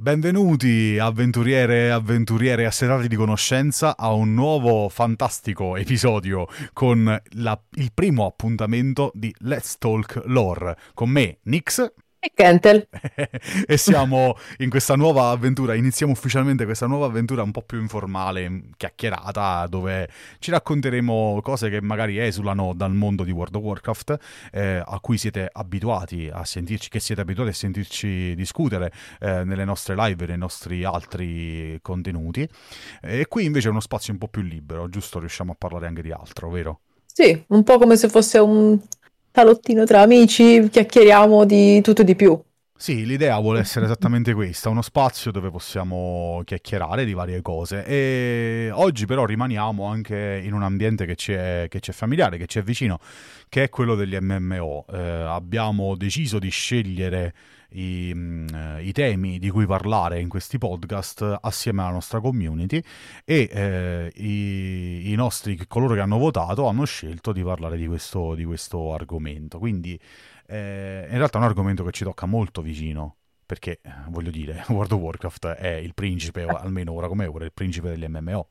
Benvenuti avventuriere e avventuriere assetati di conoscenza a un nuovo fantastico episodio con la, il primo appuntamento di Let's Talk Lore. Con me, Nix e Kentel. e siamo in questa nuova avventura, iniziamo ufficialmente questa nuova avventura un po' più informale, chiacchierata, dove ci racconteremo cose che magari esulano dal mondo di World of Warcraft, eh, a cui siete abituati a sentirci, che siete abituati a sentirci discutere eh, nelle nostre live e nei nostri altri contenuti. E qui invece è uno spazio un po' più libero, giusto? Riusciamo a parlare anche di altro, vero? Sì, un po' come se fosse un salottino tra amici, chiacchieriamo di tutto e di più. Sì, l'idea vuole essere esattamente questa, uno spazio dove possiamo chiacchierare di varie cose e oggi però rimaniamo anche in un ambiente che ci è, che ci è familiare, che ci è vicino, che è quello degli MMO. Eh, abbiamo deciso di scegliere i, mm, i, temi di cui parlare in questi podcast assieme alla nostra community e eh, i, i, nostri, coloro che hanno votato hanno scelto di parlare di questo, di questo argomento. Quindi eh, in realtà è un argomento che ci tocca molto vicino perché voglio dire, World of Warcraft è il principe, almeno ora come ora, il principe degli MMO.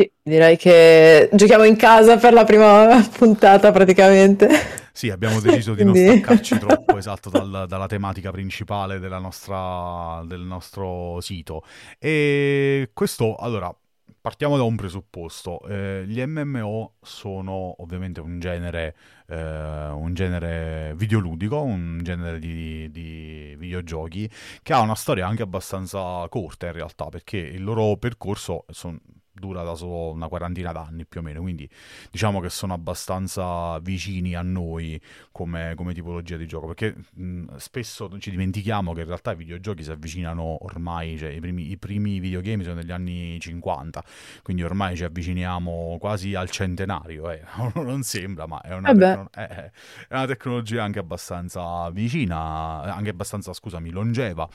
Sì, direi che giochiamo in casa per la prima puntata praticamente. Sì, abbiamo deciso di non staccarci troppo esatto dal, dalla tematica principale nostra, del nostro sito. E questo, allora, partiamo da un presupposto. Eh, gli MMO sono ovviamente un genere, eh, un genere videoludico, un genere di, di, videogiochi che ha una storia anche abbastanza corta in realtà, perché il loro percorso sono dura da solo una quarantina d'anni più o meno, quindi diciamo che sono abbastanza vicini a noi come, come tipologia di gioco, perché mh, spesso ci dimentichiamo che in realtà i videogiochi si avvicinano ormai, cioè i primi, i primi videogame sono negli anni 50, quindi ormai ci avviciniamo quasi al centenario, eh. non sembra, ma è una, tecno- è, è una, tecnologia anche abbastanza vicina, anche abbastanza, scusami, longeva,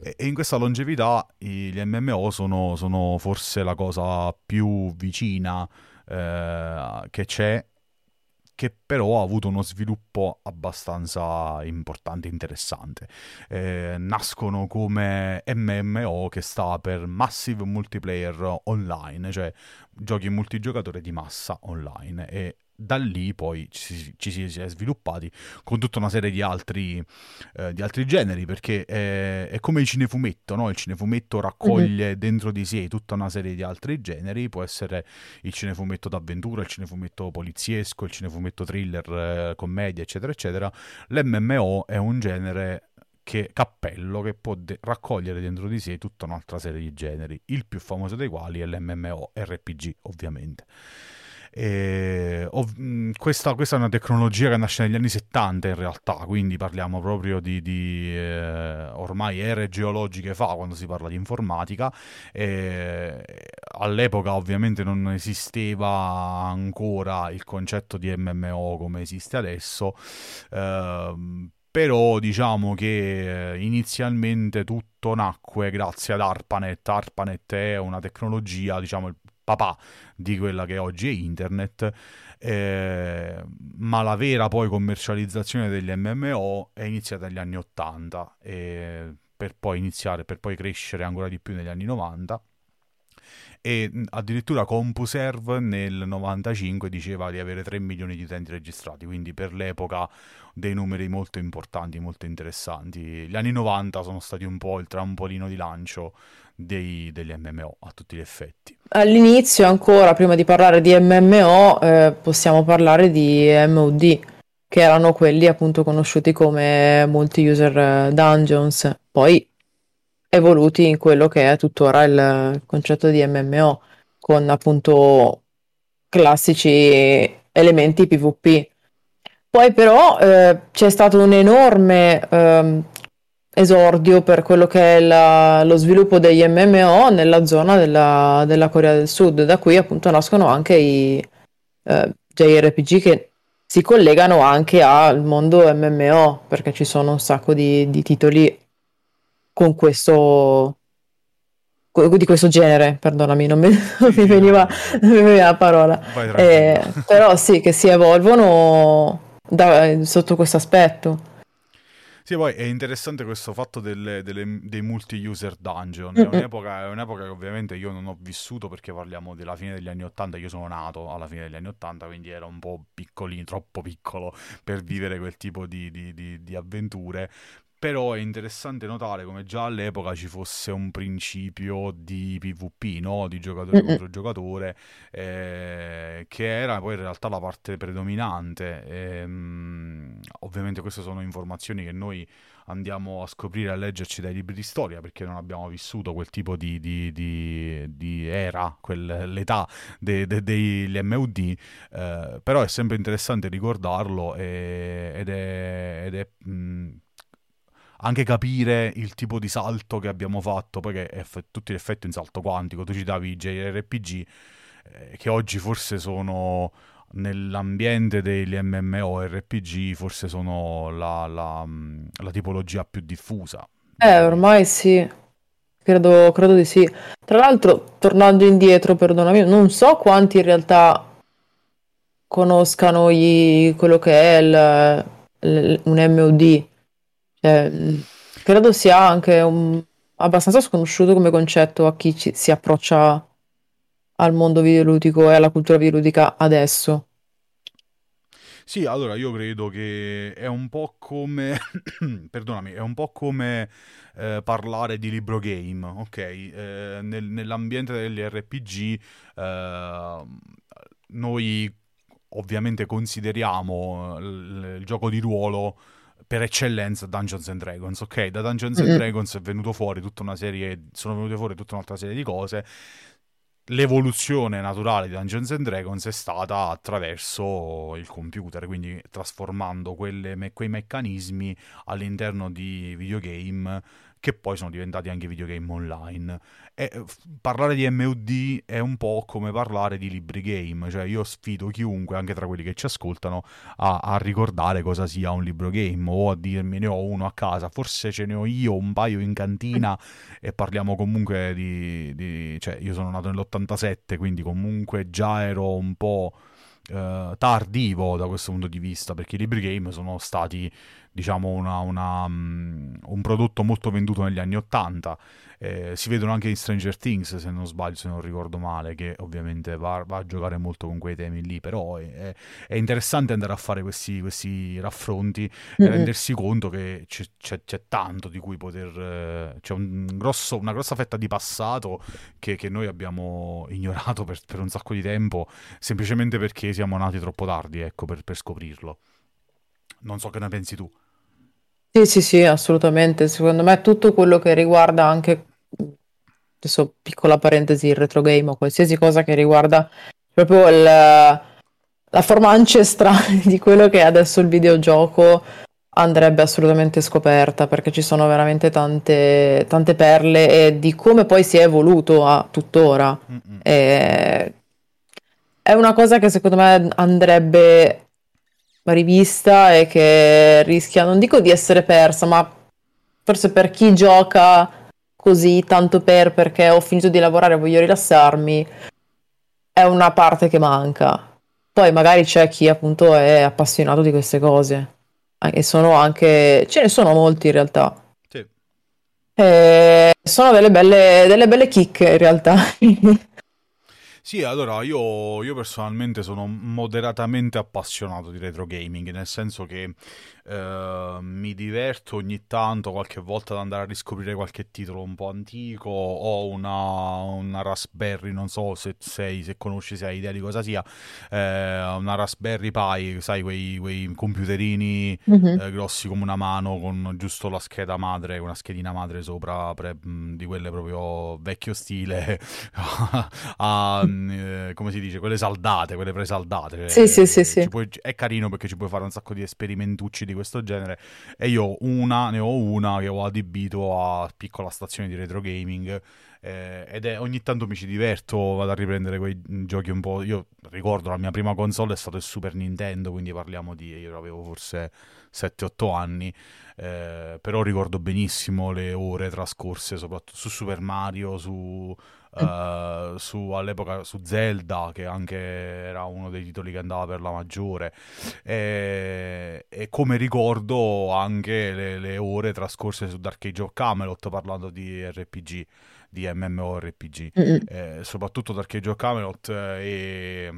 e, e in questa longevità gli MMO sono, sono forse la cosa più vicina eh, che c'è, che però ha avuto uno sviluppo abbastanza importante e interessante. Eh, nascono come MMO che sta per Massive Multiplayer Online, cioè giochi multigiocatore di massa online e da lì poi ci, ci, si è sviluppati con tutta una serie di altri, eh, di altri generi, perché è, è, come il cinefumetto, no? il cinefumetto raccoglie mm-hmm. dentro di sé tutta una serie di altri generi, può essere il cinefumetto d'avventura, il cinefumetto poliziesco, il cinefumetto thriller, eh, commedia, eccetera, eccetera. L'MMO è un genere che cappello che può de- raccogliere dentro di sé tutta un'altra serie di generi, il più famoso dei quali è l'MMO RPG, ovviamente. E, ov- questa, questa, è una tecnologia che nasce negli anni 70 in realtà, quindi parliamo proprio di, di eh, ormai ere geologiche fa quando si parla di informatica. E, all'epoca ovviamente non esisteva ancora il concetto di MMO come esiste adesso. Eh, però diciamo che eh, inizialmente tutto nacque grazie ad ARPANET. ARPANET è una tecnologia, diciamo, il papà di quella che oggi è internet, eh, ma la vera poi commercializzazione degli MMO è iniziata negli anni 80 eh, per poi iniziare, per poi crescere ancora di più negli anni 90 e addirittura CompuServe nel 95 diceva di avere 3 milioni di utenti registrati, quindi per l'epoca dei numeri molto importanti, molto interessanti. Gli anni 90 sono stati un po' il trampolino di lancio dei, degli MMO a tutti gli effetti. All'inizio ancora, prima di parlare di MMO, eh, possiamo parlare di MOD, che erano quelli appunto conosciuti come multi-user eh, dungeons, poi evoluti in quello che è tuttora il concetto di MMO, con appunto classici elementi PvP. Poi però eh, c'è stato un enorme eh, esordio per quello che è la, lo sviluppo degli MMO nella zona della, della, Corea del Sud. Da qui appunto nascono anche i eh, JRPG che si collegano anche al mondo MMO, perché ci sono un sacco di, di titoli con questo di questo genere, perdonami, non mi, non mi, veniva, non mi veniva, la parola. Eh, però sì, che si evolvono da, sotto questo aspetto. Sì, poi è interessante questo fatto delle, delle, dei multi-user dungeon. È un'epoca, è un'epoca, che ovviamente io non ho vissuto perché parliamo della fine degli anni Ottanta. Io sono nato alla fine degli anni Ottanta, quindi ero un po' piccolino, troppo piccolo per vivere quel tipo di, di, di, di avventure. Però è interessante notare come già all'epoca ci fosse un principio di PvP, no? di giocatore contro giocatore, eh, che era poi in realtà la parte predominante. E, um, ovviamente queste sono informazioni che noi andiamo a scoprire e a leggerci dai libri di storia perché non abbiamo vissuto quel tipo di, di, di, di era, quel, l'età de, de, degli MUD, eh, però è sempre interessante ricordarlo e, ed è... Ed è mh, anche capire il tipo di salto che abbiamo fatto, poi che è f- tutti gli effetti un salto quantico, tu citavi i JRPG, eh, che oggi forse sono nell'ambiente degli MMORPG, forse sono la, la, la tipologia più diffusa. Eh, ormai sì, credo, credo di sì. Tra l'altro, tornando indietro, perdonami, non so quanti in realtà conoscano gli, quello che è il, il, un MOD cioè, credo sia anche un- abbastanza sconosciuto come concetto a chi ci- si approccia al mondo videoludico e alla cultura videoludica adesso. Sì, allora io credo che è un po' come, perdonami, è un po' come eh, parlare di libro game, ok? Eh, nel- nell'ambiente degli RPG eh, noi ovviamente consideriamo il, il gioco di ruolo per eccellenza Dungeons and Dragons, ok? Da Dungeons and Dragons è venuto fuori tutta una serie, sono venute fuori tutta un'altra serie di cose. L'evoluzione naturale di Dungeons and Dragons è stata attraverso il computer, quindi trasformando quelle, quei meccanismi all'interno di videogame che poi sono diventati anche videogame online. E eh, parlare di MUD è un po' come parlare di libri game, cioè io sfido chiunque, anche tra quelli che ci ascoltano, a, a ricordare cosa sia un libro game o a dirmi ne ho uno a casa, forse ce ne ho io un paio in cantina e parliamo comunque di... di cioè io sono nato nell'87, quindi comunque già ero un po'... Uh, tardivo da questo punto di vista perché i libri game sono stati diciamo una, una, um, un prodotto molto venduto negli anni 80 eh, si vedono anche in Stranger Things se non sbaglio se non ricordo male che ovviamente va, va a giocare molto con quei temi lì però è, è interessante andare a fare questi, questi raffronti mm-hmm. e rendersi conto che c'è, c'è, c'è, tanto di cui poter eh, c'è un grosso, una grossa fetta di passato che, che noi abbiamo ignorato per, per, un sacco di tempo semplicemente perché siamo nati troppo tardi ecco per, per scoprirlo. Non so che ne pensi tu sì, sì, sì, assolutamente. Secondo me tutto quello che riguarda anche, adesso piccola parentesi, il retro game o qualsiasi cosa che riguarda proprio il- la forma ancestrale di quello che è adesso il videogioco andrebbe assolutamente scoperta perché ci sono veramente tante, tante perle e di come poi si è evoluto a tuttora. E- È una cosa che secondo me andrebbe rivista e che rischia, non dico di essere persa, ma forse per chi gioca così tanto per perché ho finito di lavorare e voglio rilassarmi, è una parte che manca. Poi magari c'è chi appunto è appassionato di queste cose. E sono anche... ce ne sono molti in realtà. Sì. E sono delle belle, delle belle chicche in realtà. Sì, allora io, io, personalmente sono moderatamente appassionato di retro gaming, nel senso che eh, mi diverto ogni tanto, qualche volta, ad andare a riscoprire qualche titolo un po' antico. Ho una, una Raspberry, non so se, sei, se conosci, se hai idea di cosa sia, eh, una Raspberry Pi, sai, quei, quei computerini mm-hmm. eh, grossi come una mano con giusto la scheda madre, una schedina madre sopra, pre, di quelle proprio vecchio stile, a, eh, come si dice, quelle saldate, quelle presaldate. Sì, sì, sì, sì. Puoi, è carino perché ci puoi fare un sacco di esperimentucci di questo genere e io una, ne ho una che ho adibito a piccola stazione di retro gaming eh, ed è ogni tanto mi ci diverto, vado a riprendere quei giochi un po'. Io ricordo la mia prima console è stato il Super Nintendo, quindi parliamo di io avevo forse 7-8 anni, eh, però ricordo benissimo le ore trascorse soprattutto su Super Mario, su Uh, su, all'epoca su Zelda, che anche era uno dei titoli che andava per la maggiore, e, e come ricordo anche le, le, ore trascorse su Dark Age of Camelot parlando di RPG, di MMORPG, mm-hmm. eh, soprattutto Dark Age of Camelot e...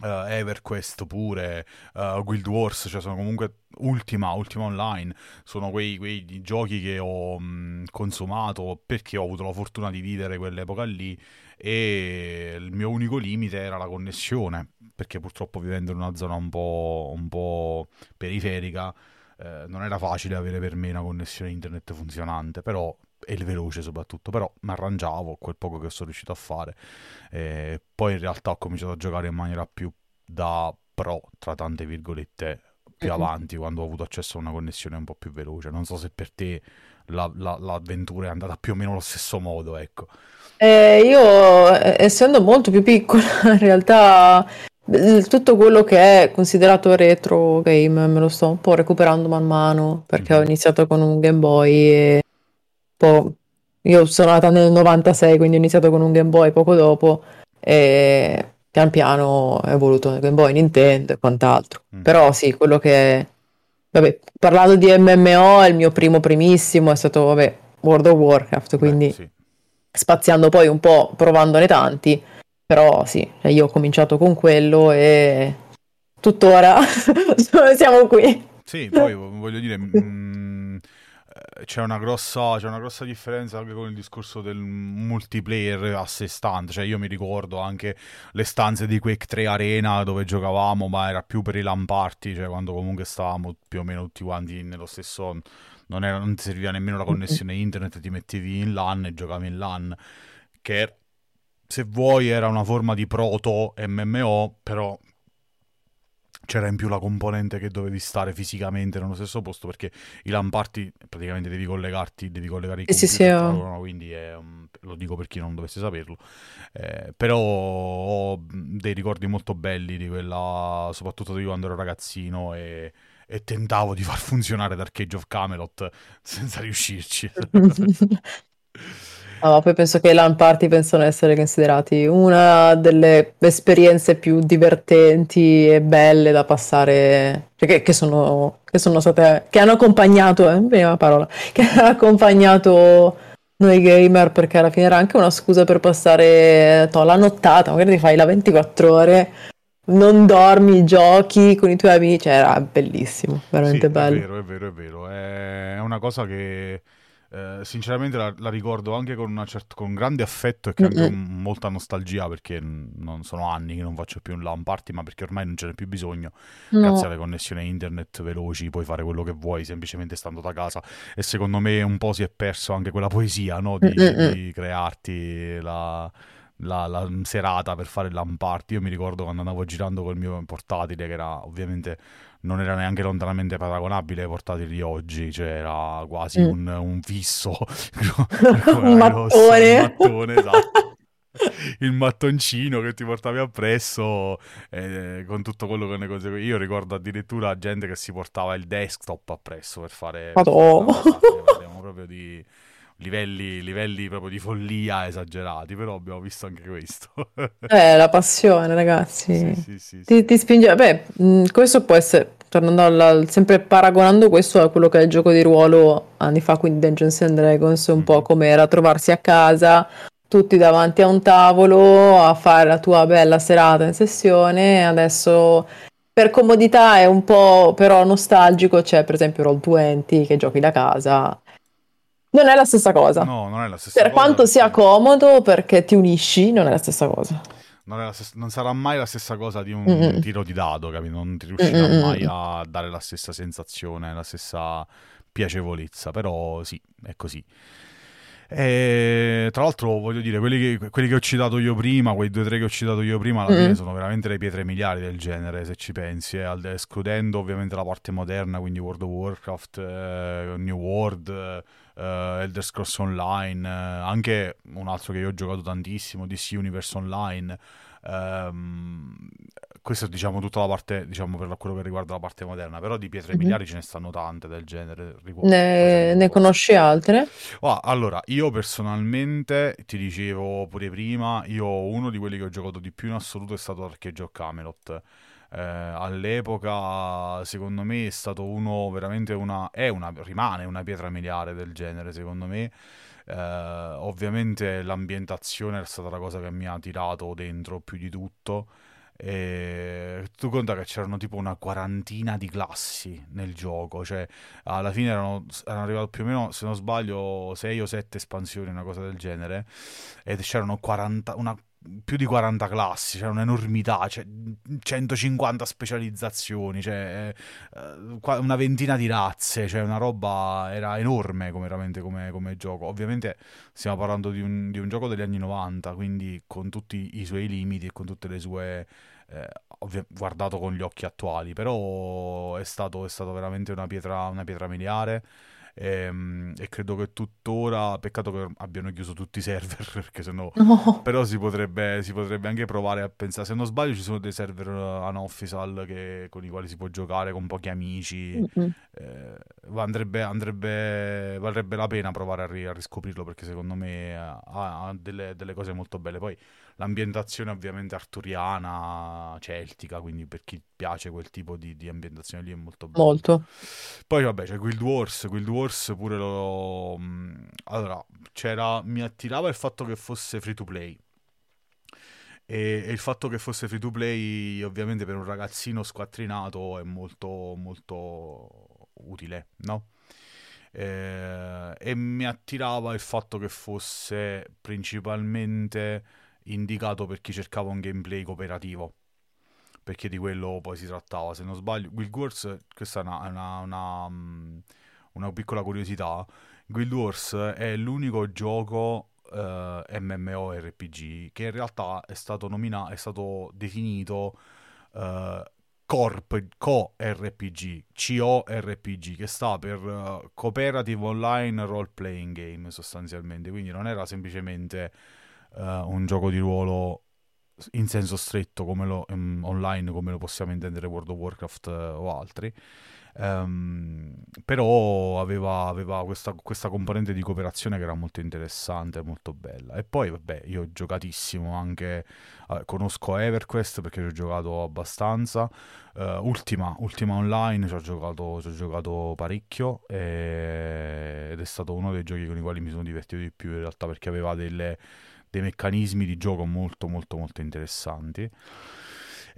Uh, EverQuest pure, uh, Guild Wars, cioè sono comunque Ultima, Ultima Online, sono quei, quei giochi che ho mh, consumato perché ho avuto la fortuna di vivere quell'epoca lì e il mio unico limite era la connessione, perché purtroppo vivendo in una zona un po', un po periferica eh, non era facile avere per me una connessione internet funzionante, però e il veloce soprattutto, però mi arrangiavo quel poco che sono riuscito a fare. E poi in realtà ho cominciato a giocare in maniera più da pro, tra tante virgolette, più mm-hmm. avanti, quando ho avuto accesso a una connessione un po' più veloce. Non so se per te la, la, l'avventura è andata più o meno allo stesso modo, ecco. Eh, io, essendo molto più piccola, in realtà tutto quello che è considerato retro game me lo sto un po' recuperando man mano perché mm-hmm. ho iniziato con un Game Boy e po'... Io sono nata nel 96, quindi ho iniziato con un Game Boy poco dopo e pian piano ho evoluto nel Game Boy, Nintendo e quant'altro. Mm. Però sì, quello che... Vabbè, parlando di MMO, il mio primo primissimo è stato, vabbè, World of Warcraft, quindi Beh, sì. spaziando poi un po', provandone tanti, però sì, cioè io ho cominciato con quello e tuttora siamo qui. Sì, poi voglio dire... C'è una, grossa, c'è una grossa differenza anche con il discorso del multiplayer a sé stante. Cioè, io mi ricordo anche le stanze di Quake 3 Arena dove giocavamo, ma era più per i lamparti, cioè quando comunque stavamo più o meno tutti quanti nello stesso. Non, era, non serviva nemmeno la connessione internet, ti mettevi in LAN e giocavi in LAN. Che se vuoi era una forma di proto MMO, però c'era in più la componente che dovevi stare fisicamente nello stesso posto perché i lamparti praticamente devi collegarti, devi collegare i computer, sì, sì, oh. quindi è, lo dico per chi non dovesse saperlo. Eh, però ho dei ricordi molto belli di quella, soprattutto di quando ero ragazzino e, e tentavo di far funzionare Dark Age of Camelot senza riuscirci. No, poi penso che i LAN party pensano essere considerati una delle esperienze più divertenti e belle da passare, cioè che, che, sono, che sono state, che hanno accompagnato, eh, prima parola, che hanno accompagnato noi gamer perché alla fine era anche una scusa per passare to, la nottata, magari ti fai la 24 ore, non dormi, giochi con i tuoi amici, era bellissimo, veramente sì, bello. È vero, è vero, è vero, è una cosa che eh, sinceramente la, la, ricordo anche con, cert- con grande affetto e che anche con molta nostalgia perché non sono anni che non faccio più un LAN party ma perché ormai non ce n'è più bisogno. No. grazie alle connessioni internet veloci puoi fare quello che vuoi semplicemente stando da casa. E secondo me un po' si è perso anche quella poesia no? di, di, crearti la, la, la, serata per fare il LAN party. Io mi ricordo quando andavo girando col mio portatile che era ovviamente non era neanche lontanamente paragonabile ai portatili di oggi, cioè era quasi mm. un, un, fisso. un mattone. un mattone, esatto. il mattoncino che ti portavi appresso eh, con tutto quello che ne consegue. Io ricordo addirittura gente che si portava il desktop appresso per fare... Madonna. Parliamo proprio di livelli, livelli proprio di follia esagerati, però abbiamo visto anche questo. eh, la passione, ragazzi. Sì, sì, sì, ti, ti, spinge. Beh, questo può essere, tornando alla, sempre paragonando questo a quello che è il gioco di ruolo anni fa, quindi Dungeons and Dragons, un mm. po' come era trovarsi a casa, tutti davanti a un tavolo a fare la tua bella serata in sessione. Adesso per comodità è un po' però nostalgico, c'è per esempio Roll20 che giochi da casa non è la stessa cosa. No, non è la stessa per cosa. Per quanto sia comodo perché ti unisci, non è la stessa cosa. Non, stessa, non sarà mai la stessa cosa di un Mm-mm. tiro di dado, capito? Non ti riuscirà Mm-mm. mai a dare la stessa sensazione, la stessa piacevolezza, però sì, è così. E, tra l'altro, voglio dire, quelli che, quelli che, ho citato io prima, quei due o tre che ho citato io prima, alla mm. fine sono veramente le pietre miliari del genere, se ci pensi, eh, escludendo ovviamente la parte moderna, quindi World of Warcraft, eh, New World uh, Elder Scrolls Online, uh, anche un altro che io ho giocato tantissimo, DC Universe Online. Um, questa è diciamo tutta la parte, diciamo per quello che riguarda la parte moderna, però di pietre mm-hmm. miliari ce ne stanno tante del genere. Ne, ne conosci altre? Oh, allora, io personalmente, ti dicevo pure prima, io uno di quelli che ho giocato di più in assoluto è stato Archeggio Camelot. Eh, all'epoca, secondo me, è stato uno veramente una, una, rimane una pietra miliare del genere, secondo me. Eh, ovviamente l'ambientazione è stata la cosa che mi ha tirato dentro più di tutto e tu conta che c'erano tipo una quarantina di classi nel gioco, cioè alla fine erano, erano arrivate più o meno, se non sbaglio, 6 o 7 espansioni, una cosa del genere, e c'erano 40, una, più di 40 classi, c'era un'enormità, cioè 150 specializzazioni, cioè eh, una ventina di razze, cioè una roba era enorme come, veramente come, come gioco. Ovviamente stiamo parlando di un, di un, gioco degli anni 90, quindi con tutti i suoi limiti e con tutte le sue eh, ovvio, guardato con gli occhi attuali, però è stato, è stato veramente una pietra, una pietra miliare. E, ehm, e, credo che tuttora, peccato che abbiano chiuso tutti i server, perché sennò, no. però si potrebbe, si potrebbe, anche provare a pensare, se non sbaglio ci sono dei server unofficial che, con i quali si può giocare con pochi amici, mm-hmm. eh, andrebbe, andrebbe, varrebbe la pena provare a, ri, a riscoprirlo perché secondo me ha, ha delle, delle cose molto belle. Poi l'ambientazione ovviamente arturiana, celtica, quindi per chi piace quel tipo di, di ambientazione lì è molto bello. Molto. Poi vabbè c'è Guild Wars, Guild Wars pure lo... Mm, allora, c'era... mi attirava il fatto che fosse free to play. E, e il fatto che fosse free to play ovviamente per un ragazzino squattrinato è molto molto utile, no? Eh, e mi attirava il fatto che fosse principalmente indicato per chi cercava un gameplay cooperativo perché di quello poi si trattava se non sbaglio. Guild Wars questa è una, una, una, mm, una piccola curiosità. Guild Wars è l'unico gioco eh, MMORPG che in realtà è stato nominato è stato definito uh, Corp, Co-RPG, C-O-RPG, che sta per uh, Cooperative Online Role Playing Game sostanzialmente, quindi non era semplicemente uh, un gioco di ruolo in senso stretto come lo, um, online come lo possiamo intendere World of Warcraft uh, o altri. Um, però aveva, aveva questa, questa, componente di cooperazione che era molto interessante molto bella. E poi vabbè io ho giocatissimo anche uh, conosco EverQuest perché ci ho giocato abbastanza. Uh, Ultima, Ultima Online ci ho giocato, ci ho giocato parecchio e... ed è stato uno dei giochi con i quali mi sono divertito di più in realtà perché aveva delle dei meccanismi di gioco molto molto molto interessanti.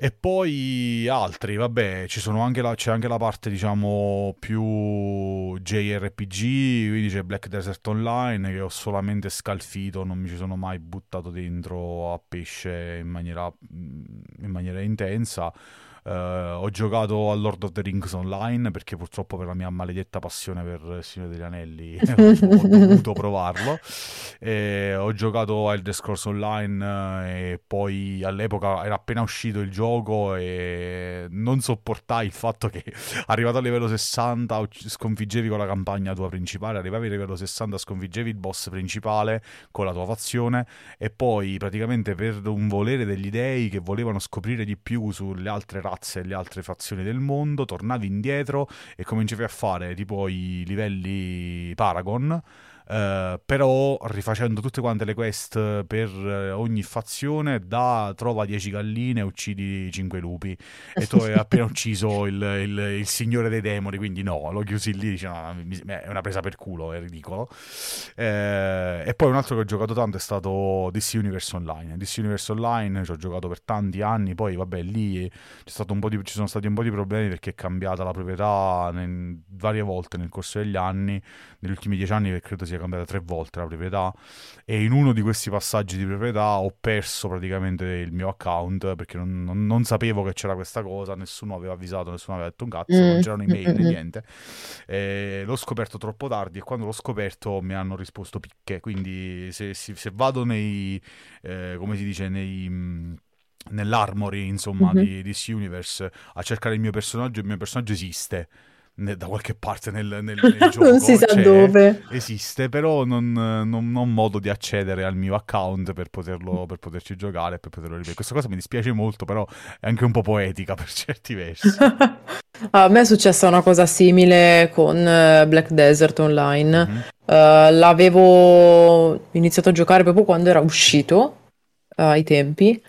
E poi altri, vabbè, anche la, c'è anche la parte, diciamo, più JRPG, quindi c'è Black Desert Online che ho solamente scalfito, non mi ci sono mai buttato dentro a pesce in maniera, in maniera intensa. Uh, ho giocato a Lord of the Rings Online perché purtroppo per la mia maledetta passione per il Signore degli Anelli ho dovuto provarlo. E ho giocato a Elder Scrolls Online eh, e poi all'epoca era appena uscito il gioco e non sopportai il fatto che arrivato a livello 60 sconfiggevi con la campagna tua principale, arrivavi a livello 60 sconfiggevi il boss principale con la tua fazione e poi praticamente per un volere degli dei che volevano scoprire di più sulle altre razze razze e le altre fazioni del mondo, tornavi indietro e cominciavi a fare tipo i livelli Paragon Uh, però rifacendo tutte quante le quest per uh, ogni fazione da trova 10 galline e uccidi 5 lupi. E tu hai appena ucciso il, il, il, signore dei demoni quindi no lo chiusi lì dici no, è una presa per culo è ridicolo. Uh, e poi un altro che ho giocato tanto è stato DC Universe Online. DC Universe Online ci ho giocato per tanti anni poi vabbè lì ci sono stati un po' di problemi perché è cambiata la proprietà nel, varie volte nel corso degli anni negli ultimi 10 anni che credo sia cambiata tre volte la proprietà e in uno di questi passaggi di proprietà ho perso praticamente il mio account perché non, non, non sapevo che c'era questa cosa, nessuno aveva avvisato, nessuno aveva detto un cazzo, mm. non c'erano email né niente. E l'ho scoperto troppo tardi e quando l'ho scoperto mi hanno risposto picche, quindi se, se, se vado nei, eh, come si dice, nei nell'armory insomma mm-hmm. di DC Universe a cercare il mio personaggio il mio personaggio esiste da qualche parte nel, nel, nel gioco. non si sa dove. Esiste, però non, non, ho modo di accedere al mio account per, poterlo, per poterci giocare, per poterlo rivedere. Questa cosa mi dispiace molto, però è anche un po' poetica per certi versi. A me è successa una cosa simile con eh, Black Desert Online. Mm-hmm. Uh, l'avevo iniziato a giocare proprio quando era uscito, uh, ai tempi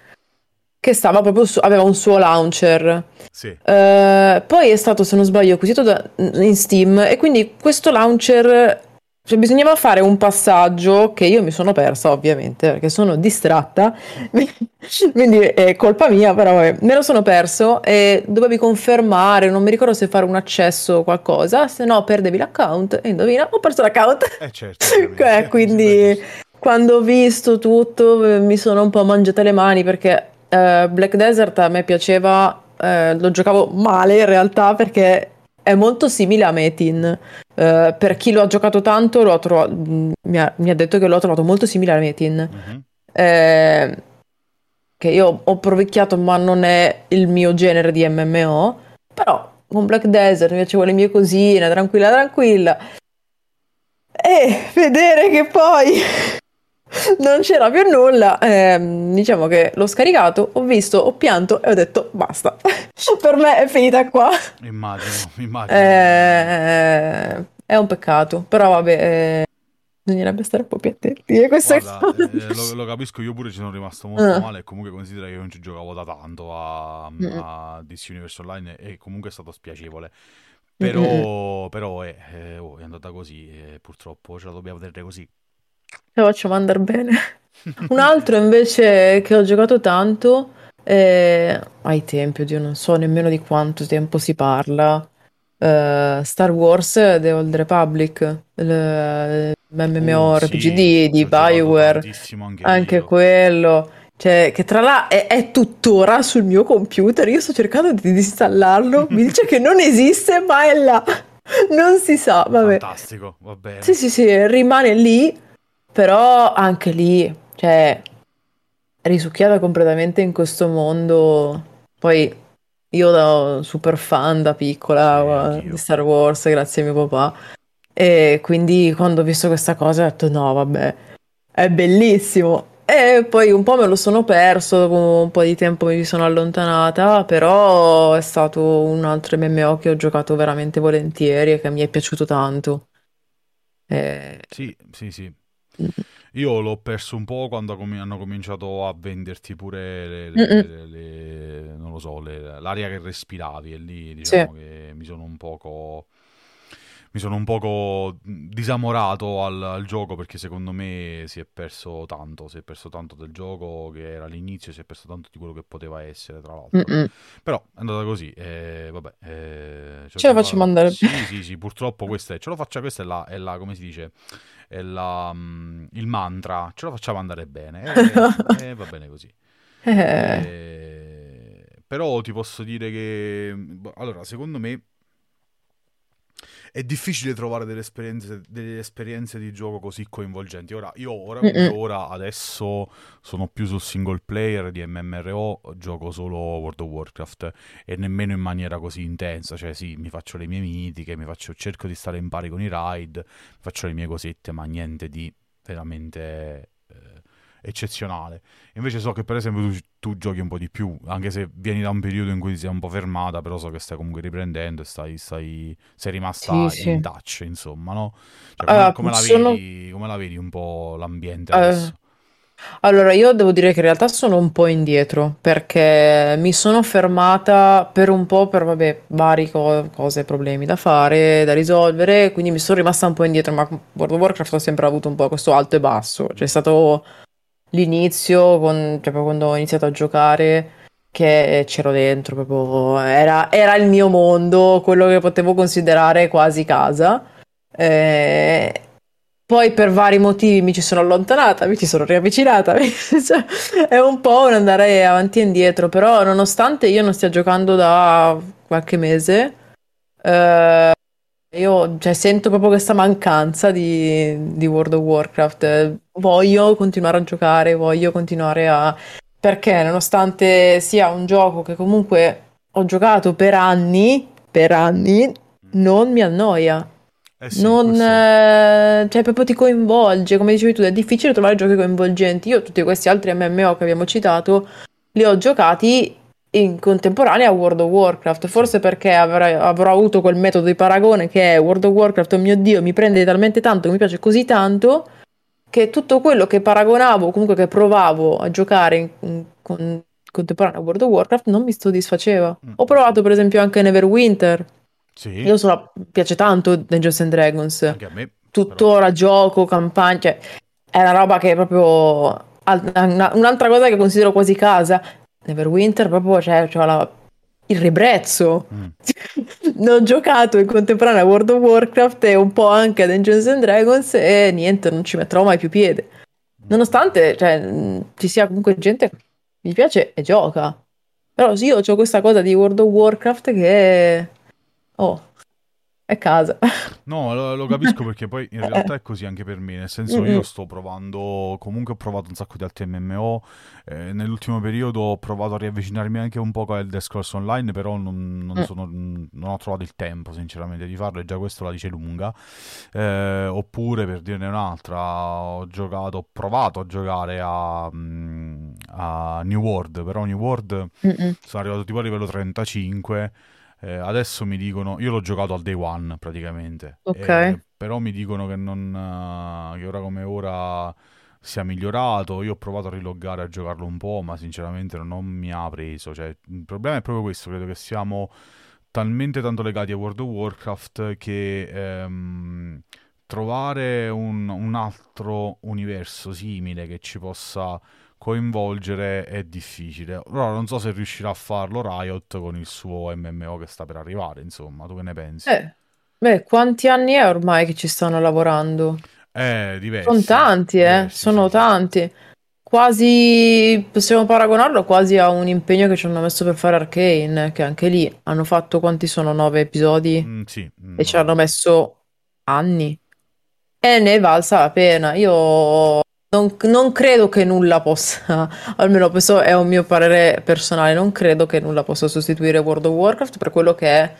che stava proprio su, aveva un suo launcher. Sì. Uh, poi è stato, se non sbaglio, acquisito da, in Steam e quindi questo launcher cioè bisognava fare un passaggio che io mi sono persa ovviamente perché sono distratta, quindi è colpa mia, però vabbè, me lo sono perso e dovevi confermare, non mi ricordo se fare un accesso o qualcosa, se no perdevi l'account e indovina, ho perso l'account. Eh certo. eh, quindi quando ho visto tutto eh, mi sono un po' mangiata le mani perché uh, Black Desert a me piaceva, uh, lo giocavo male in realtà perché è molto simile a Metin. Uh, per chi lo ha giocato tanto, lo trovato, mi, ha, mi, ha, detto che l'ho trovato molto simile a Metin. Mm-hmm. Eh, che io ho provecchiato, ma non è il mio genere di MMO. Però con Black Desert mi facevo le mie cosine, tranquilla, tranquilla. E vedere che poi non c'era più nulla. Eh, diciamo che l'ho scaricato, ho visto, ho pianto e ho detto basta. per me è finita qua. Immagino, immagino. Eh, è un peccato, però vabbè. Eh, bisognerebbe stare un po' più attenti a queste Guarda, eh, lo, lo, capisco, io pure ci sono rimasto molto uh. male comunque considera che io non ci giocavo da tanto a, a DC Universe Online e comunque è stato spiacevole. Però, mm. però è, eh, oh, è, andata così e purtroppo ce la dobbiamo vedere così. La facciamo andare bene. Un altro invece che ho giocato tanto è... ai tempi, oddio, non so nemmeno di quanto tempo si parla. Uh, Star Wars The Old Republic, l'MMORPG uh, sì, di Bioware, anche, anche quello. Cioè, che tra l'altro è, è, tuttora sul mio computer. Io sto cercando di disinstallarlo. Mi dice che non esiste, ma è là. Non si sa. Vabbè. Fantastico, va bene. Sì, sì, sì, rimane lì. Però anche lì, cioè, risucchiata completamente in questo mondo. Poi io da super fan da piccola sì, di Star Wars, grazie a mio papà. E quindi quando ho visto questa cosa ho detto no, vabbè, è bellissimo. E poi un po' me lo sono perso, dopo un po' di tempo mi sono allontanata, però è stato un altro MMO che ho giocato veramente volentieri e che mi è piaciuto tanto. E... Sì, sì, sì. Io l'ho perso un po' quando hanno cominciato a venderti pure le, le, le non lo so, l'aria che respiravi e lì diciamo sì. che mi sono un poco mi sono un poco disamorato al, al, gioco perché secondo me si è perso tanto, si è perso tanto del gioco che era all'inizio, si è perso tanto di quello che poteva essere tra l'altro. Mm-mm. Però è andata così, e vabbè. Eh, ce la facciamo andare. Sì, sì, sì, purtroppo questa è, ce lo faccia, questa è la, è la come si dice, è la, um, il mantra, ce lo facciamo andare bene e, e va bene così. Eh. E, però ti posso dire che, boh, allora, secondo me è difficile trovare delle esperienze, delle esperienze, di gioco così coinvolgenti. Ora, io ora, ora, adesso sono più sul single player di MMRO, gioco solo World of Warcraft e nemmeno in maniera così intensa. Cioè, sì, mi faccio le mie mitiche, mi faccio, cerco di stare in pari con i raid, faccio le mie cosette, ma niente di veramente eccezionale. Invece so che per esempio tu, tu, giochi un po' di più, anche se vieni da un periodo in cui ti sei un po' fermata, però so che stai comunque riprendendo e stai, stai, sei rimasta sì, in sì. touch, insomma, no? Cioè, come, uh, come, la sono... vedi, come, la vedi, un po' l'ambiente uh, adesso? Allora, io devo dire che in realtà sono un po' indietro perché mi sono fermata per un po' per vabbè, varie co- cose, problemi da fare, da risolvere, quindi mi sono rimasta un po' indietro, ma World of Warcraft ho sempre avuto un po' questo alto e basso. C'è stato l'inizio, con, cioè quando ho iniziato a giocare, che c'ero dentro, proprio era, era il mio mondo, quello che potevo considerare quasi casa. Eh, poi per vari motivi mi ci sono allontanata, mi ci sono riavvicinata, è un po' un andare avanti e indietro, però nonostante io non stia giocando da qualche mese, eh, io cioè, sento proprio questa mancanza di, di World of Warcraft. Voglio continuare a giocare, voglio continuare a... Perché nonostante sia un gioco che comunque ho giocato per anni, per anni, non mi annoia. Eh sì, Non, eh, cioè, proprio ti coinvolge, come dicevi tu, è difficile trovare giochi coinvolgenti. Io tutti questi altri MMO che abbiamo citato li ho giocati in contemporanea a World of Warcraft, forse perché avrei- avrò avuto quel metodo di paragone che è World of Warcraft, oh mio Dio, mi prende talmente tanto, mi piace così tanto, che tutto quello che paragonavo, comunque che provavo a giocare in, in- con- contemporanea a World of Warcraft non mi soddisfaceva. Mm. Ho provato per esempio anche Neverwinter, Sì, io sono, piace tanto Dungeons and Dragons anche a me. però. tuttora gioco, campagna, cioè, è una roba che è proprio al- una- un'altra cosa che considero quasi casa. Neverwinter proprio c'è c'ho la- il ribrezzo. Mm. Ne ho giocato in contemporanea a World of Warcraft e un po' anche a Dungeons and Dragons e niente, non ci metterò mai più piede. Nonostante cioè, mh, ci sia comunque gente che mi piace e gioca. Però sì, io ho questa cosa di World of Warcraft che... Oh, è casa. No, lo, lo capisco perché poi in realtà è così anche per me, nel senso io sto provando, comunque ho provato un sacco di altri MMO, eh, nell'ultimo periodo ho provato a riavvicinarmi anche un po' al Elder Scrolls Online, però non, non Mm. sono- non ho trovato il tempo sinceramente di farlo e già questo la dice lunga. Eh, oppure per dirne un'altra, ho giocato, ho provato a giocare a, mm, a New World, però New World Mm-mm. sono arrivato tipo a livello 35. Eh, adesso mi dicono, io l'ho giocato al day one praticamente, Ok. eh, però mi dicono che, non, eh, che ora come ora sia migliorato. Io ho provato a riloggare a giocarlo un po', ma sinceramente non mi ha preso. Cioè, il problema è proprio questo: credo che siamo talmente tanto legati a World of Warcraft che ehm, trovare un, un altro universo simile che ci possa coinvolgere è difficile. Ora non so se riuscirà a farlo Riot con il suo MMO che sta per arrivare, insomma, tu che ne pensi? Eh, beh, quanti anni è ormai che ci stanno lavorando? Eh, diversi. Sono tanti, eh, diversi, sono sì, sì. tanti. Quasi possiamo paragonarlo quasi a un impegno che ci hanno messo per fare Arcane, che anche lì hanno fatto quanti sono? Nove episodi Mm, sì, mm, e ci hanno messo anni. E ne è valsa la pena. Io non, non credo che nulla possa, almeno questo è un mio parere personale, non credo che nulla possa sostituire World of Warcraft per quello che è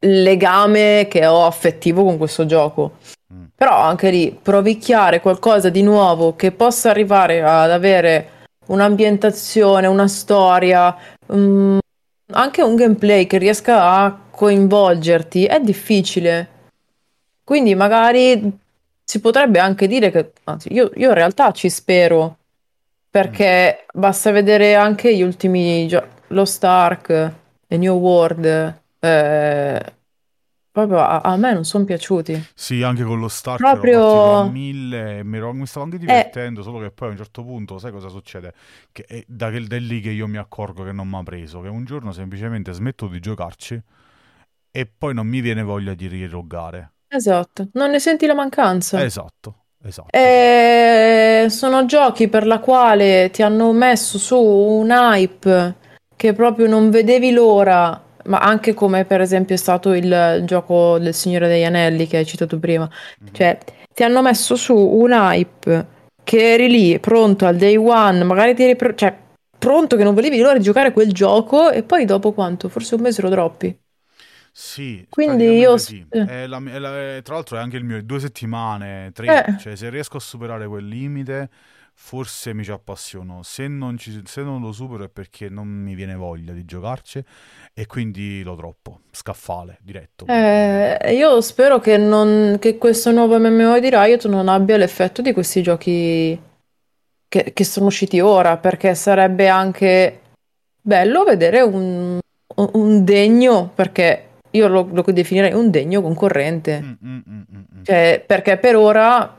il legame che ho affettivo con questo gioco. Mm. Però anche lì provicchiare qualcosa di nuovo che possa arrivare ad avere un'ambientazione, una storia, mm, anche un gameplay che riesca a coinvolgerti è difficile. Quindi magari si potrebbe anche dire che, anzi, io, io in realtà ci spero, perché basta vedere anche gli ultimi giochi, Lost Ark e New World, eh, proprio a, a me non sono piaciuti. Sì, anche con lo Stark Proprio- a mille mi, ero- mi stavo anche Eh. divertendo, solo che poi a un certo punto, sai cosa succede? Che è da, che- da lì che io mi accorgo che non mi ha preso, che un giorno semplicemente smetto di giocarci e poi non mi viene voglia di riloggare. Esatto, non ne senti la mancanza. Esatto, esatto. Eh, sono giochi per la quale ti hanno messo su un hype che proprio non vedevi l'ora, ma anche come per esempio è stato il gioco del Signore degli Anelli che hai citato prima. Mhm. Cioè, ti hanno messo su un hype che eri lì pronto al day one, magari ti eri pr- cioè, pronto che non volevi l'ora di giocare quel gioco e poi dopo quanto? Forse un mese lo droppi. Sì, Quindi io- sì. È la- è la- è- tra l'altro è anche il mio, due settimane, tre, Eh. cioè se riesco a superare quel limite forse mi ci appassiono, se non, ci- se non lo supero è perché non mi viene voglia di giocarci e quindi lo troppo, scaffale, diretto. Eh, io spero che, non- che questo nuovo MMO di Riot non abbia l'effetto di questi giochi che, che sono usciti ora, perché sarebbe anche bello vedere un, un degno, perché io lo, lo definirei un degno concorrente. Mm, mm, mm. Cioè, perché per ora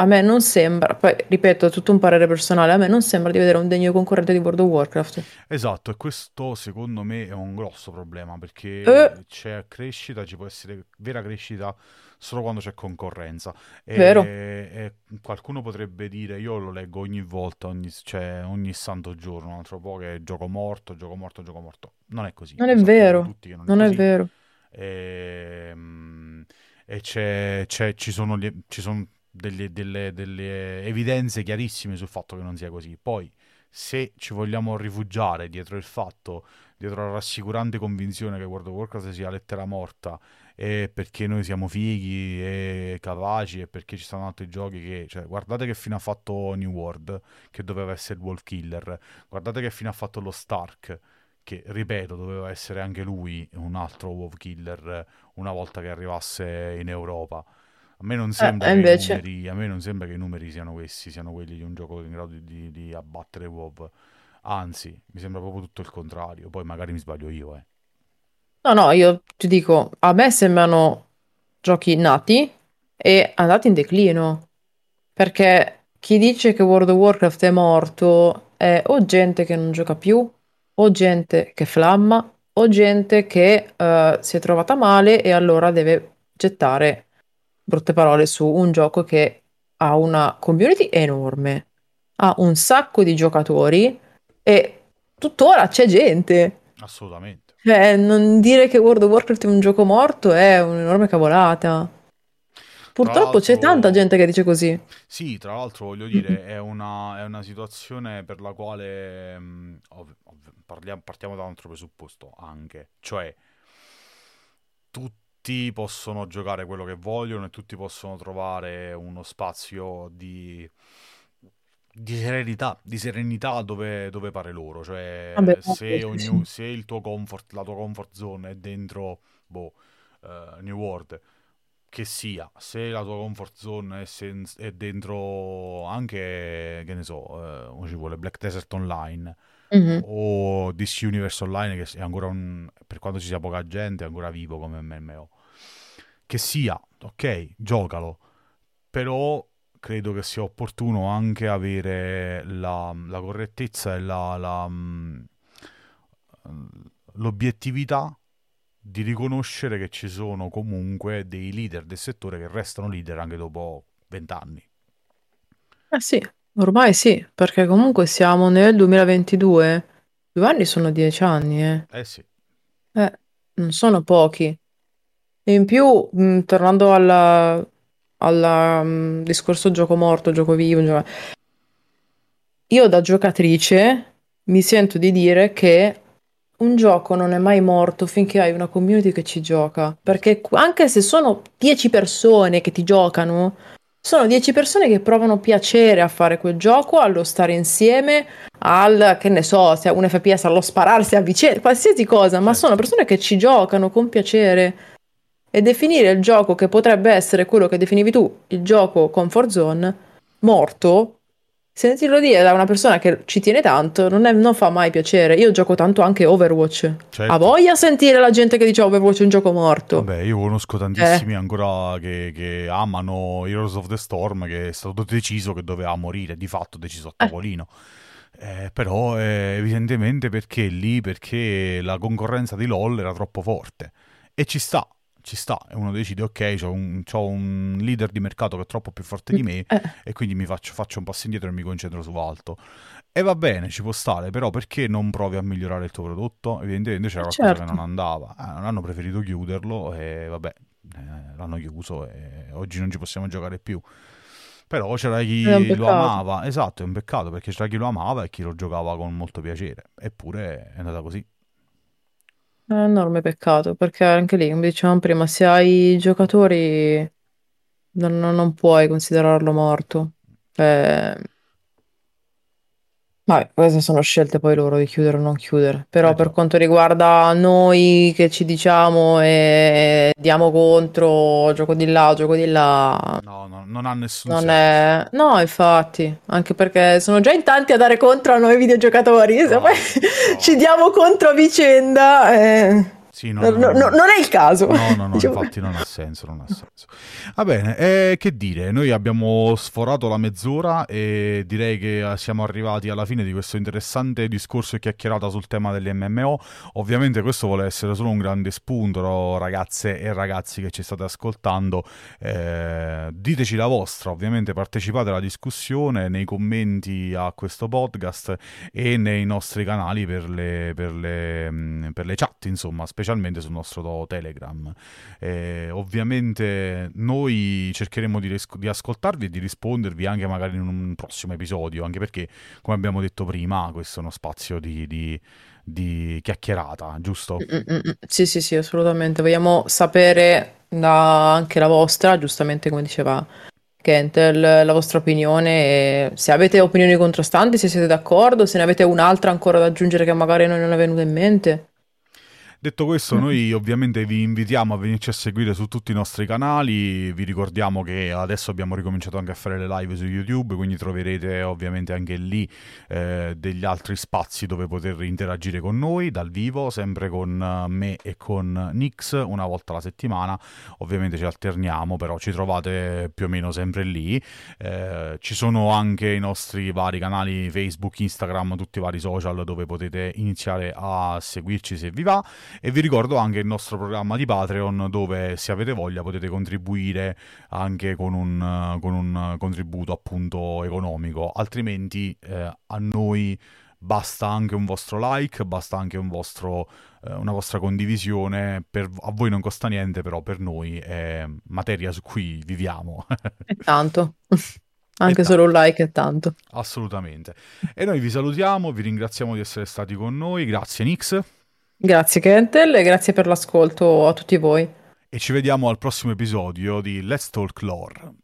a me non sembra, poi ripeto, è tutto un parere personale, a me non sembra di vedere un degno concorrente di World of Warcraft. Esatto, e questo secondo me è un grosso problema perché Eh. c'è crescita, ci può essere vera crescita solo quando c'è concorrenza. E, Vero. e qualcuno potrebbe dire, io lo leggo ogni volta, ogni, cioè, ogni santo giorno, un altro po' che gioco morto, gioco morto, gioco morto. Non è così. Non è vero, non è Non è così. vero. Ehm, E, c'è, c'è- ci sono, le- ci sono delle, delle- delle evidenze chiarissime sul fatto che non sia così. Poi, se ci vogliamo rifugiare dietro il fatto, dietro la rassicurante convinzione che World of Warcraft sia lettera morta e perché noi siamo fighi e capaci e perché ci stanno altri giochi che... Cioè, guardate che fine ha fatto New World, che doveva essere il Wolf Killer, guardate che fine ha fatto lo Stark, che ripeto doveva essere anche lui un altro Wolf Killer una volta che arrivasse in Europa. A me non sembra, Eh, che, i invece... numeri, a me non sembra che i numeri siano questi, siano quelli di un gioco in grado di, di abbattere WoW. Anzi, mi sembra proprio tutto il contrario. Poi magari mi sbaglio io, eh. No, no, io ti dico, a me sembrano giochi nati e andati in declino, perché chi dice che World of Warcraft è morto è o gente che non gioca più, o gente che flamma, o gente che eh, si è trovata male e allora deve gettare brutte parole su un gioco che ha una community enorme, ha un sacco di giocatori e tuttora c'è gente. Assolutamente. Cioè, non dire che World of Warcraft è un gioco morto è un'enorme cavolata. Purtroppo c'è tanta gente che dice così. sì, tra l'altro voglio dire, è una, è una situazione per la quale mh, ov- ov- parliamo- partiamo da un altro presupposto anche, cioè tutti possono giocare quello che vogliono e tutti possono trovare uno spazio di, di serenità, di serenità dove, dove pare loro. Vabbè, Cioè, ovvio, se, sì, ognu- sì. se il tuo comfort, la tua comfort zone è dentro, boh, eh, New World, che sia, se la tua comfort zone è, sen- è dentro anche, che ne so, come ci vuole, Black Desert Online Mhm. o DC Universe Online, che è ancora un, per quanto ci sia poca gente, è ancora vivo come MMO. Che sia, ok, giocalo, però credo che sia opportuno anche avere la, la correttezza e la, la, mm, l'obiettività di riconoscere che ci sono comunque dei leader del settore che restano leader anche dopo vent'anni. Eh sì, ormai sì, perché comunque siamo nel 2022. Due anni sono dieci anni, eh. Eh sì, Eh, non sono pochi. E in più, mh, tornando alla, alla, mh, discorso gioco morto, gioco vivo, gioco- io da giocatrice mi sento di dire che un gioco non è mai morto finché hai una community che ci gioca. Perché anche se sono 10 persone che ti giocano, sono 10 persone che provano piacere a fare quel gioco, allo stare insieme, al, che ne so, se un FPS, allo spararsi a vicenda, qualsiasi cosa, ma sono certo. persone che ci giocano con piacere. E definire il gioco che potrebbe essere quello che definivi tu, il gioco comfort zone, morto, sentirlo dire da una persona che ci tiene tanto, non, è- non fa mai piacere. Io gioco tanto anche Overwatch. Ha certo. voglia sentire la gente che dice Overwatch è un gioco morto. Vabbè, io conosco Eh, tantissimi ancora che, che amano Heroes of the Storm, che è stato deciso che doveva morire, di fatto deciso a eh, tavolino. Eh, però eh, evidentemente perché lì? Perché la concorrenza di LoL era troppo forte. E ci sta, ci sta. E uno decide, ok, c'ho un, un leader di mercato che è troppo più forte di me eh, e quindi mi faccio, faccio un passo indietro e mi concentro su altro. E va bene, ci può stare, però perché non provi a migliorare il tuo prodotto? Evidentemente c'era qualcosa che non certo. andava. Eh, non hanno preferito chiuderlo e vabbè, eh, l'hanno chiuso e oggi non ci possiamo giocare più. Però c'era chi lo amava, esatto, è un peccato perché c'era chi lo amava e chi lo giocava con molto piacere. Eppure è andata così. È un enorme peccato, perché anche lì, come dicevamo prima, se hai giocatori non, non- puoi considerarlo morto. Cioè, Vabbè, queste sono scelte poi loro di chiudere o non chiudere. Però Eh per già, quanto riguarda noi che ci diciamo e diamo contro, gioco di là, gioco di là, no, no, non ha nessun non senso. è... No, infatti, anche perché sono già in tanti a dare contro a noi videogiocatori. Se poi Brava, ci brava. diamo contro a vicenda, eh, Sì, no- non, no- no- non è il caso. No, no, no, Diciamo- infatti non ha senso, non ha senso. Va bene, eh, che dire, noi abbiamo sforato la mezz'ora e direi che eh, siamo arrivati alla fine di questo interessante discorso e chiacchierata sul tema delle MMO. Ovviamente questo vuole essere solo un grande spunto, ragazze e ragazzi che ci state ascoltando. Eh, diteci la vostra, ovviamente partecipate alla discussione nei commenti a questo podcast e nei nostri canali per le, per le, mm, per le chat, insomma, specialmente specialmente sul nostro Telegram. Eh, ovviamente noi cercheremo di, ris- di, ascoltarvi e di rispondervi anche magari in un prossimo episodio, anche perché, come abbiamo detto prima, questo è uno spazio di, di, di chiacchierata, giusto? Mm-mm. Sì, sì, sì, assolutamente. Vogliamo sapere da anche la vostra, giustamente come diceva Kentel, la vostra opinione, se avete opinioni contrastanti, se siete d'accordo, se ne avete un'altra ancora da aggiungere che magari non è venuta in mente. Detto questo, mm. noi ovviamente vi invitiamo a venirci a seguire su tutti i nostri canali. Vi ricordiamo che adesso abbiamo ricominciato anche a fare le live su YouTube, quindi troverete ovviamente anche lì eh, degli altri spazi dove poter interagire con noi dal vivo, sempre con eh, me e con Nix una volta alla settimana. Ovviamente ci alterniamo, però ci trovate più o meno sempre lì. Eh, ci sono anche i nostri vari canali Facebook, Instagram, tutti i vari social dove potete iniziare a seguirci se vi va. E vi ricordo anche il nostro programma di Patreon dove se avete voglia potete contribuire anche con un, con un contributo appunto economico, altrimenti eh, a noi basta anche un vostro like, basta anche un vostro, eh, una vostra condivisione, per, a voi non costa niente, però per noi è materia su cui viviamo. E tanto. Anche solo un like è tanto. Assolutamente. E noi vi salutiamo, vi ringraziamo di essere stati con noi. Grazie Nix. Grazie Kentel e grazie per l'ascolto a tutti voi. E ci vediamo al prossimo episodio di Let's Talk Lore.